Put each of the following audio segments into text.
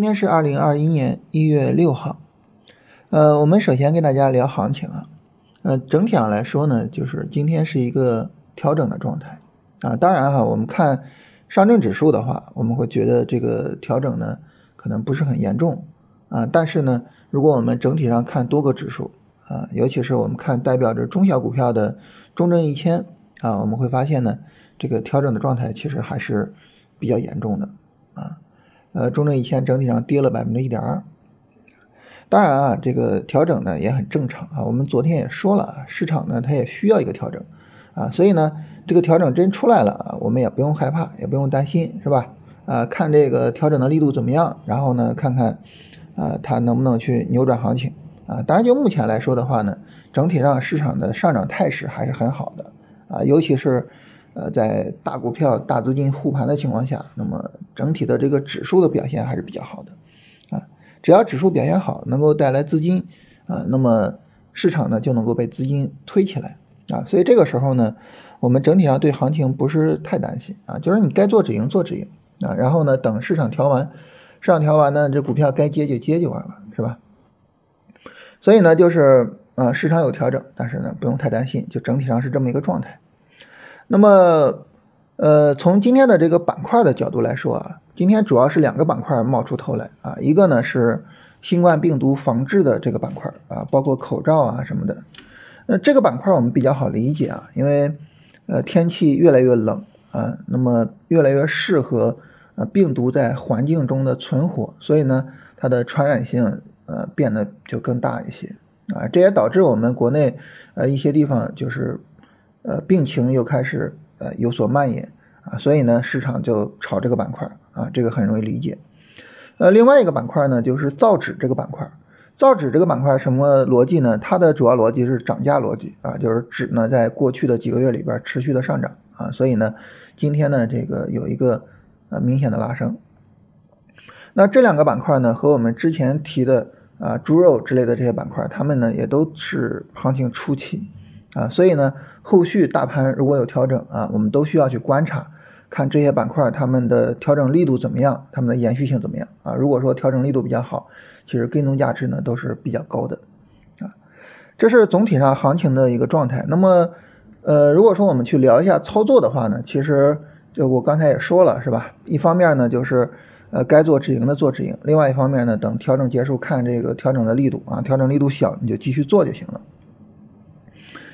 今天是二零二一年一月六号，呃，我们首先跟大家聊行情啊，呃，整体上来说呢，就是今天是一个调整的状态啊。当然哈，我们看上证指数的话，我们会觉得这个调整呢可能不是很严重啊。但是呢，如果我们整体上看多个指数啊，尤其是我们看代表着中小股票的中证一千啊，我们会发现呢，这个调整的状态其实还是比较严重的啊。呃，中证一千整体上跌了百分之一点二。当然啊，这个调整呢也很正常啊。我们昨天也说了，市场呢它也需要一个调整啊，所以呢这个调整真出来了啊，我们也不用害怕，也不用担心，是吧？啊，看这个调整的力度怎么样，然后呢看看啊它能不能去扭转行情啊。当然就目前来说的话呢，整体上市场的上涨态势还是很好的啊，尤其是。呃，在大股票、大资金护盘的情况下，那么整体的这个指数的表现还是比较好的，啊，只要指数表现好，能够带来资金，啊，那么市场呢就能够被资金推起来，啊，所以这个时候呢，我们整体上对行情不是太担心，啊，就是你该做止盈做止盈，啊，然后呢等市场调完，市场调完呢，这股票该接就接就完了，是吧？所以呢，就是啊，市场有调整，但是呢不用太担心，就整体上是这么一个状态。那么，呃，从今天的这个板块的角度来说啊，今天主要是两个板块冒出头来啊，一个呢是新冠病毒防治的这个板块啊，包括口罩啊什么的。那这个板块我们比较好理解啊，因为呃天气越来越冷啊，那么越来越适合呃病毒在环境中的存活，所以呢它的传染性呃变得就更大一些啊，这也导致我们国内呃一些地方就是。呃，病情又开始呃有所蔓延啊，所以呢，市场就炒这个板块啊，这个很容易理解。呃，另外一个板块呢，就是造纸这个板块。造纸这个板块什么逻辑呢？它的主要逻辑是涨价逻辑啊，就是纸呢在过去的几个月里边持续的上涨啊，所以呢，今天呢这个有一个呃明显的拉升。那这两个板块呢，和我们之前提的啊猪肉之类的这些板块，它们呢也都是行情初期。啊，所以呢，后续大盘如果有调整啊，我们都需要去观察，看这些板块它们的调整力度怎么样，它们的延续性怎么样啊？如果说调整力度比较好，其实跟踪价值呢都是比较高的，啊，这是总体上行情的一个状态。那么，呃，如果说我们去聊一下操作的话呢，其实就我刚才也说了，是吧？一方面呢就是呃该做止盈的做止盈，另外一方面呢，等调整结束看这个调整的力度啊，调整力度小你就继续做就行了。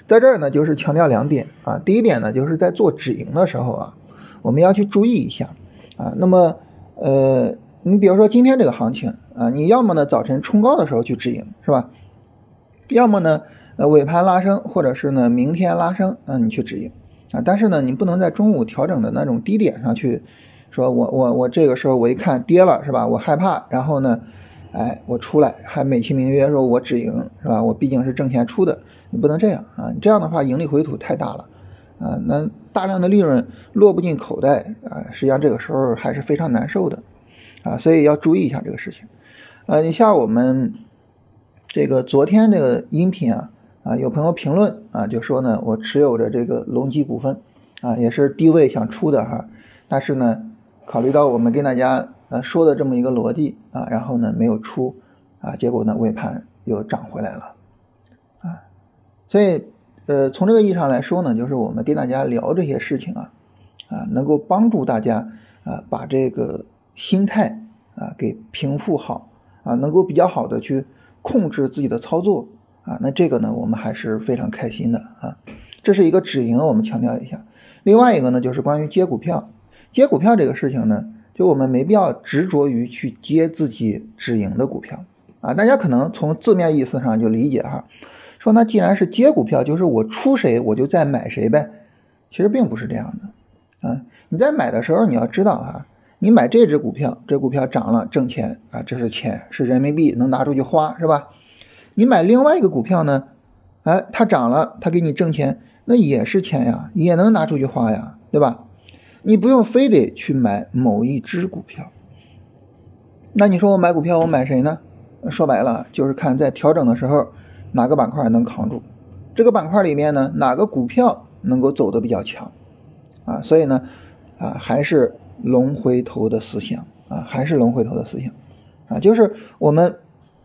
在这儿呢，就是强调两点啊。第一点呢，就是在做止盈的时候啊，我们要去注意一下啊。那么，呃，你比如说今天这个行情啊，你要么呢早晨冲高的时候去止盈，是吧？要么呢，呃，尾盘拉升，或者是呢明天拉升，那你去止盈啊。但是呢，你不能在中午调整的那种低点上去，说我我我这个时候我一看跌了，是吧？我害怕，然后呢，哎，我出来还美其名曰说我止盈，是吧？我毕竟是挣钱出的。你不能这样啊！你这样的话，盈利回吐太大了啊！那大量的利润落不进口袋啊，实际上这个时候还是非常难受的啊！所以要注意一下这个事情。呃，你像我们这个昨天这个音频啊啊，有朋友评论啊，就说呢，我持有着这个隆基股份啊，也是低位想出的哈，但是呢，考虑到我们跟大家呃说的这么一个逻辑啊，然后呢没有出啊，结果呢尾盘又涨回来了。所以，呃，从这个意义上来说呢，就是我们跟大家聊这些事情啊，啊，能够帮助大家啊，把这个心态啊给平复好啊，能够比较好的去控制自己的操作啊，那这个呢，我们还是非常开心的啊。这是一个止盈，我们强调一下。另外一个呢，就是关于接股票，接股票这个事情呢，就我们没必要执着于去接自己止盈的股票啊。大家可能从字面意思上就理解哈。说那既然是接股票，就是我出谁我就再买谁呗，其实并不是这样的啊！你在买的时候你要知道哈，你买这只股票，这股票涨了挣钱啊，这是钱是人民币能拿出去花是吧？你买另外一个股票呢，哎，它涨了它给你挣钱，那也是钱呀，也能拿出去花呀，对吧？你不用非得去买某一只股票，那你说我买股票我买谁呢？说白了就是看在调整的时候。哪个板块能扛住？这个板块里面呢，哪个股票能够走得比较强？啊，所以呢，啊，还是龙回头的思想啊，还是龙回头的思想啊，就是我们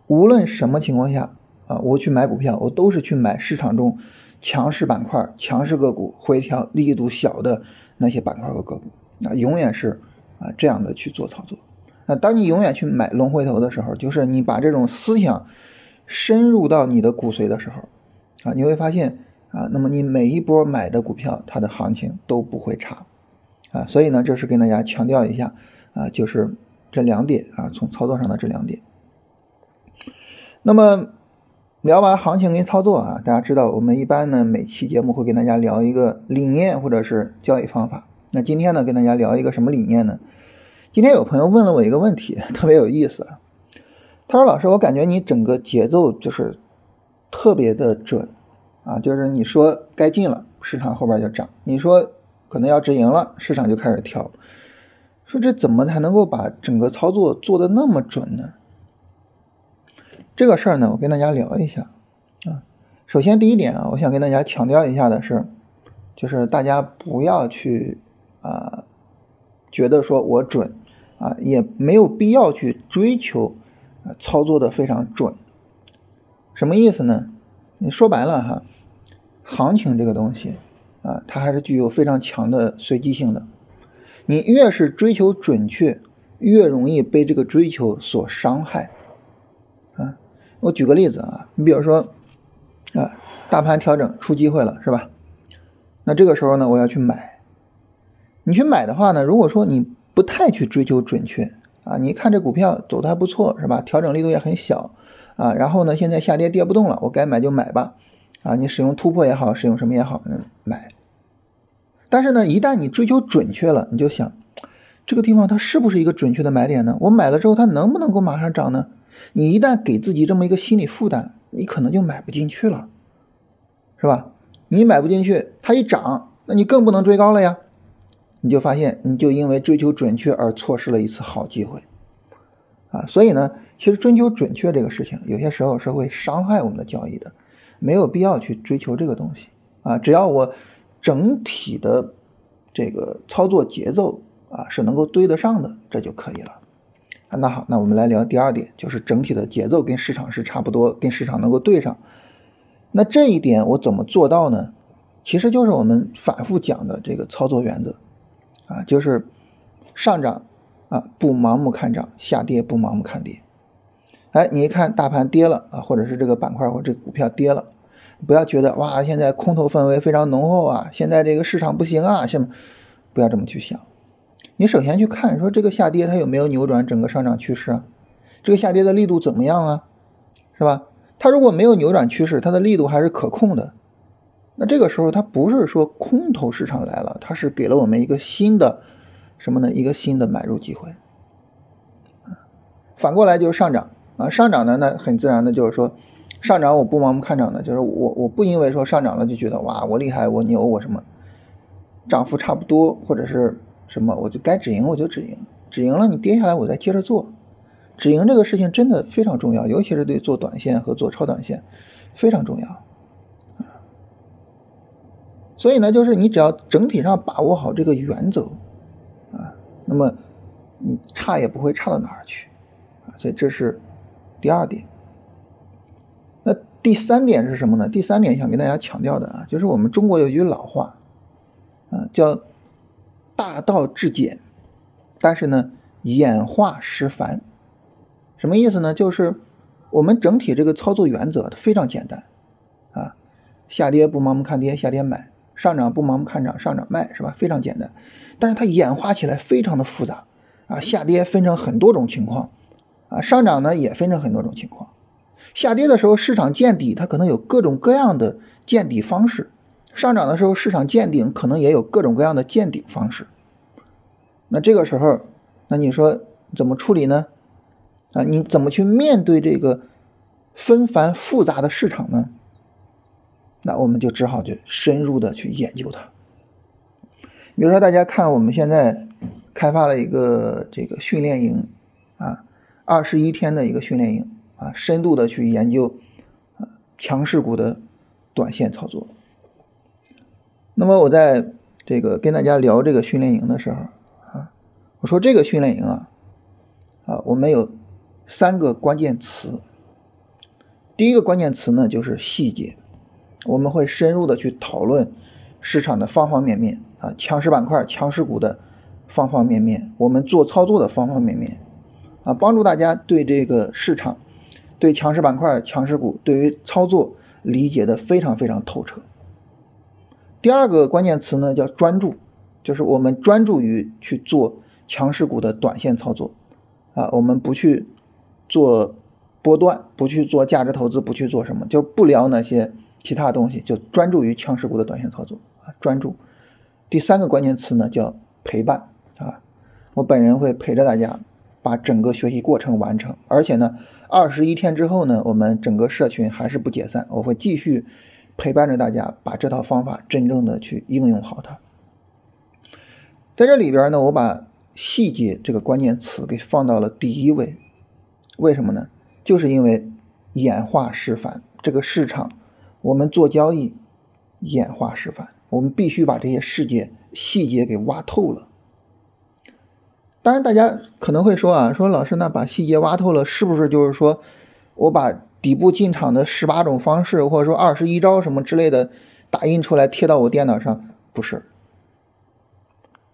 无论什么情况下啊，我去买股票，我都是去买市场中强势板块、强势个股、回调力度小的那些板块和个股，啊，永远是啊这样的去做操作。那当你永远去买龙回头的时候，就是你把这种思想深入到你的骨髓的时候，啊，你会发现啊，那么你每一波买的股票，它的行情都不会差，啊，所以呢，这是跟大家强调一下啊，就是这两点啊，从操作上的这两点。那么聊完行情跟操作啊，大家知道我们一般呢每期节目会跟大家聊一个理念或者是交易方法。那今天呢，跟大家聊一个什么理念呢？今天有朋友问了我一个问题，特别有意思。他说：“老师，我感觉你整个节奏就是特别的准啊，就是你说该进了，市场后边就涨；你说可能要止盈了，市场就开始跳。说这怎么才能够把整个操作做的那么准呢？这个事儿呢，我跟大家聊一下啊。首先第一点啊，我想跟大家强调一下的是，就是大家不要去啊觉得说我准。”啊，也没有必要去追求，啊，操作的非常准，什么意思呢？你说白了哈，行情这个东西，啊，它还是具有非常强的随机性的。你越是追求准确，越容易被这个追求所伤害。啊，我举个例子啊，你比如说，啊，大盘调整出机会了，是吧？那这个时候呢，我要去买。你去买的话呢，如果说你不太去追求准确啊！你看这股票走的还不错，是吧？调整力度也很小啊。然后呢，现在下跌跌不动了，我该买就买吧。啊，你使用突破也好，使用什么也好，嗯，买。但是呢，一旦你追求准确了，你就想，这个地方它是不是一个准确的买点呢？我买了之后，它能不能够马上涨呢？你一旦给自己这么一个心理负担，你可能就买不进去了，是吧？你买不进去，它一涨，那你更不能追高了呀。你就发现，你就因为追求准确而错失了一次好机会，啊，所以呢，其实追求准确这个事情，有些时候是会伤害我们的交易的，没有必要去追求这个东西，啊，只要我整体的这个操作节奏啊是能够对得上的，这就可以了，啊，那好，那我们来聊第二点，就是整体的节奏跟市场是差不多，跟市场能够对上，那这一点我怎么做到呢？其实就是我们反复讲的这个操作原则。啊，就是上涨啊，不盲目看涨；下跌不盲目看跌。哎，你一看大盘跌了啊，或者是这个板块或这个股票跌了，不要觉得哇，现在空头氛围非常浓厚啊，现在这个市场不行啊，什么？不要这么去想。你首先去看，说这个下跌它有没有扭转整个上涨趋势啊？这个下跌的力度怎么样啊？是吧？它如果没有扭转趋势，它的力度还是可控的。那这个时候，它不是说空头市场来了，它是给了我们一个新的什么呢？一个新的买入机会。反过来就是上涨啊，上涨呢，那很自然的就是说，上涨我不盲目看涨的，就是我我不因为说上涨了就觉得哇我厉害我牛我什么，涨幅差不多或者是什么，我就该止盈我就止盈，止盈了你跌下来我再接着做，止盈这个事情真的非常重要，尤其是对做短线和做超短线非常重要。所以呢，就是你只要整体上把握好这个原则，啊，那么你差也不会差到哪儿去，啊，所以这是第二点。那第三点是什么呢？第三点想跟大家强调的啊，就是我们中国有句老话，啊，叫大道至简，但是呢，演化失繁。什么意思呢？就是我们整体这个操作原则非常简单，啊，下跌不盲目看跌，下跌买。上涨不盲目看涨，上涨卖是吧？非常简单，但是它演化起来非常的复杂啊！下跌分成很多种情况啊，上涨呢也分成很多种情况。下跌的时候市场见底，它可能有各种各样的见底方式；上涨的时候市场见顶，可能也有各种各样的见顶方式。那这个时候，那你说怎么处理呢？啊，你怎么去面对这个纷繁复杂的市场呢？那我们就只好去深入的去研究它。比如说，大家看我们现在开发了一个这个训练营啊，二十一天的一个训练营啊，深度的去研究啊强势股的短线操作。那么我在这个跟大家聊这个训练营的时候啊，我说这个训练营啊啊，我们有三个关键词。第一个关键词呢就是细节，我们会深入的去讨论市场的方方面面啊，强势板块、强势股的方方面面，我们做操作的方方面面啊，帮助大家对这个市场、对强势板块、强势股、对于操作理解的非常非常透彻。第二个关键词呢叫专注，就是我们专注于去做强势股的短线操作啊，我们不去做。波段不去做价值投资，不去做什么，就不聊那些其他东西，就专注于强势股的短线操作啊，专注。第三个关键词呢叫陪伴啊，我本人会陪着大家把整个学习过程完成，而且呢，二十一天之后呢，我们整个社群还是不解散，我会继续陪伴着大家把这套方法真正的去应用好它。在这里边呢，我把细节这个关键词给放到了第一位，为什么呢？就是因为演化示范这个市场，我们做交易演化示范，我们必须把这些世界细节给挖透了。当然，大家可能会说啊，说老师，那把细节挖透了，是不是就是说我把底部进场的十八种方式，或者说二十一招什么之类的打印出来贴到我电脑上？不是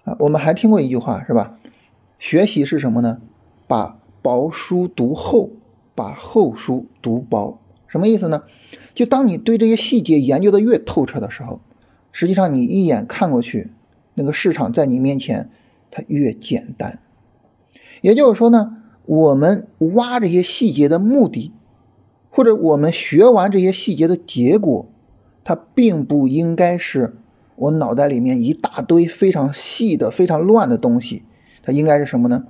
啊，我们还听过一句话是吧？学习是什么呢？把薄书读厚。把厚书读薄，什么意思呢？就当你对这些细节研究的越透彻的时候，实际上你一眼看过去，那个市场在你面前它越简单。也就是说呢，我们挖这些细节的目的，或者我们学完这些细节的结果，它并不应该是我脑袋里面一大堆非常细的、非常乱的东西，它应该是什么呢？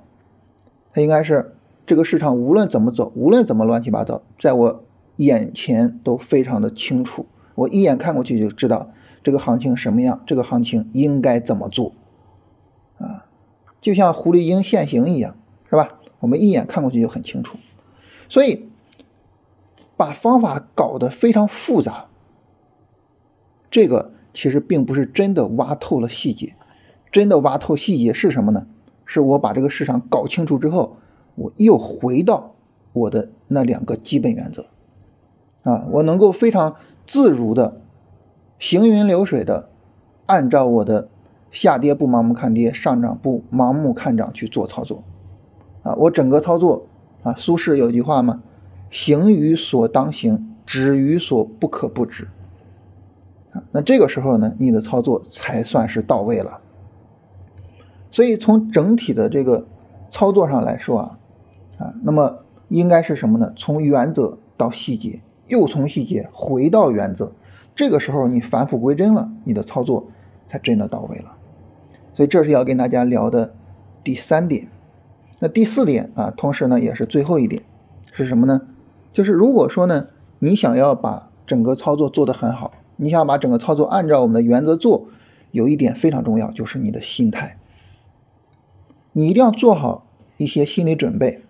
它应该是。这个市场无论怎么走，无论怎么乱七八糟，在我眼前都非常的清楚。我一眼看过去就知道这个行情什么样，这个行情应该怎么做，啊，就像狐狸精现形一样，是吧？我们一眼看过去就很清楚。所以，把方法搞得非常复杂，这个其实并不是真的挖透了细节。真的挖透细节是什么呢？是我把这个市场搞清楚之后。我又回到我的那两个基本原则，啊，我能够非常自如的行云流水的按照我的下跌不盲目看跌，上涨不盲目看涨去做操作，啊，我整个操作啊，苏轼有句话嘛，行于所当行，止于所不可不止，啊，那这个时候呢，你的操作才算是到位了。所以从整体的这个操作上来说啊。啊，那么应该是什么呢？从原则到细节，又从细节回到原则，这个时候你返璞归真了，你的操作才真的到位了。所以这是要跟大家聊的第三点。那第四点啊，同时呢也是最后一点，是什么呢？就是如果说呢，你想要把整个操作做得很好，你想把整个操作按照我们的原则做，有一点非常重要，就是你的心态，你一定要做好一些心理准备。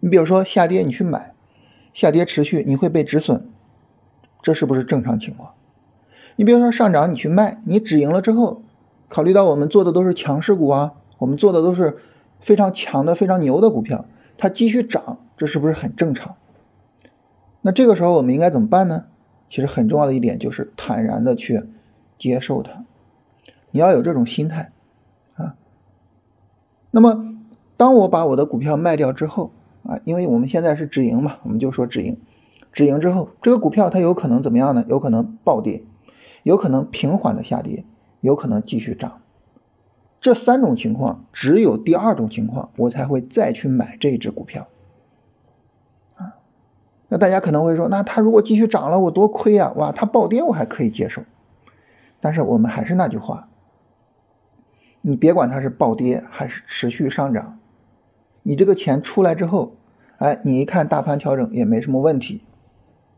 你比如说下跌，你去买，下跌持续，你会被止损，这是不是正常情况？你比如说上涨，你去卖，你止盈了之后，考虑到我们做的都是强势股啊，我们做的都是非常强的、非常牛的股票，它继续涨，这是不是很正常？那这个时候我们应该怎么办呢？其实很重要的一点就是坦然的去接受它，你要有这种心态啊。那么当我把我的股票卖掉之后，啊，因为我们现在是止盈嘛，我们就说止盈。止盈之后，这个股票它有可能怎么样呢？有可能暴跌，有可能平缓的下跌，有可能继续涨。这三种情况，只有第二种情况，我才会再去买这一只股票。啊，那大家可能会说，那它如果继续涨了，我多亏啊！哇，它暴跌我还可以接受。但是我们还是那句话，你别管它是暴跌还是持续上涨。你这个钱出来之后，哎，你一看大盘调整也没什么问题，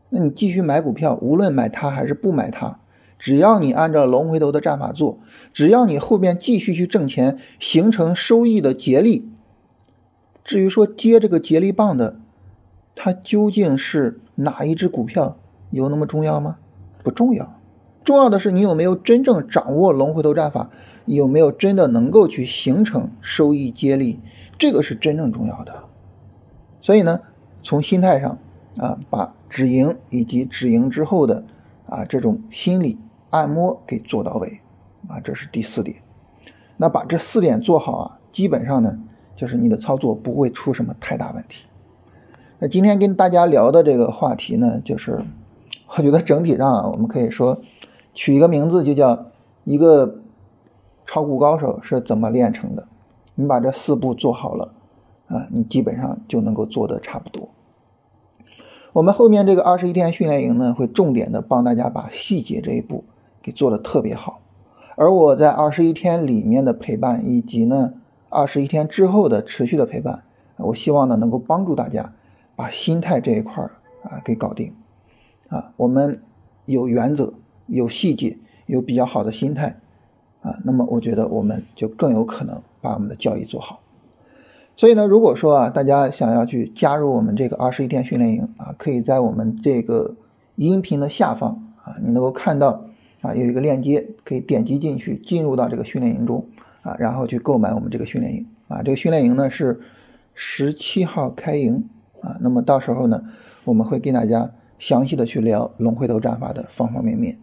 那你继续买股票，无论买它还是不买它，只要你按照龙回头的战法做，只要你后边继续去挣钱，形成收益的接力。至于说接这个接力棒的，它究竟是哪一只股票，有那么重要吗？不重要，重要的是你有没有真正掌握龙回头战法，有没有真的能够去形成收益接力。这个是真正重要的，所以呢，从心态上啊，把止盈以及止盈之后的啊这种心理按摩给做到位啊，这是第四点。那把这四点做好啊，基本上呢，就是你的操作不会出什么太大问题。那今天跟大家聊的这个话题呢，就是我觉得整体上啊，我们可以说取一个名字，就叫一个炒股高手是怎么炼成的。你把这四步做好了啊，你基本上就能够做得差不多。我们后面这个二十一天训练营呢，会重点的帮大家把细节这一步给做得特别好。而我在二十一天里面的陪伴，以及呢二十一天之后的持续的陪伴，我希望呢能够帮助大家把心态这一块儿啊给搞定。啊，我们有原则、有细节、有比较好的心态啊，那么我觉得我们就更有可能把我们的交易做好。所以呢，如果说啊大家想要去加入我们这个二十一天训练营啊，可以在我们这个音频的下方啊，你能够看到。啊，有一个链接可以点击进去，进入到这个训练营中啊，然后去购买我们这个训练营啊。这个训练营呢是十七号开营啊，那么到时候呢，我们会跟大家详细的去聊龙回头战法的方方面面。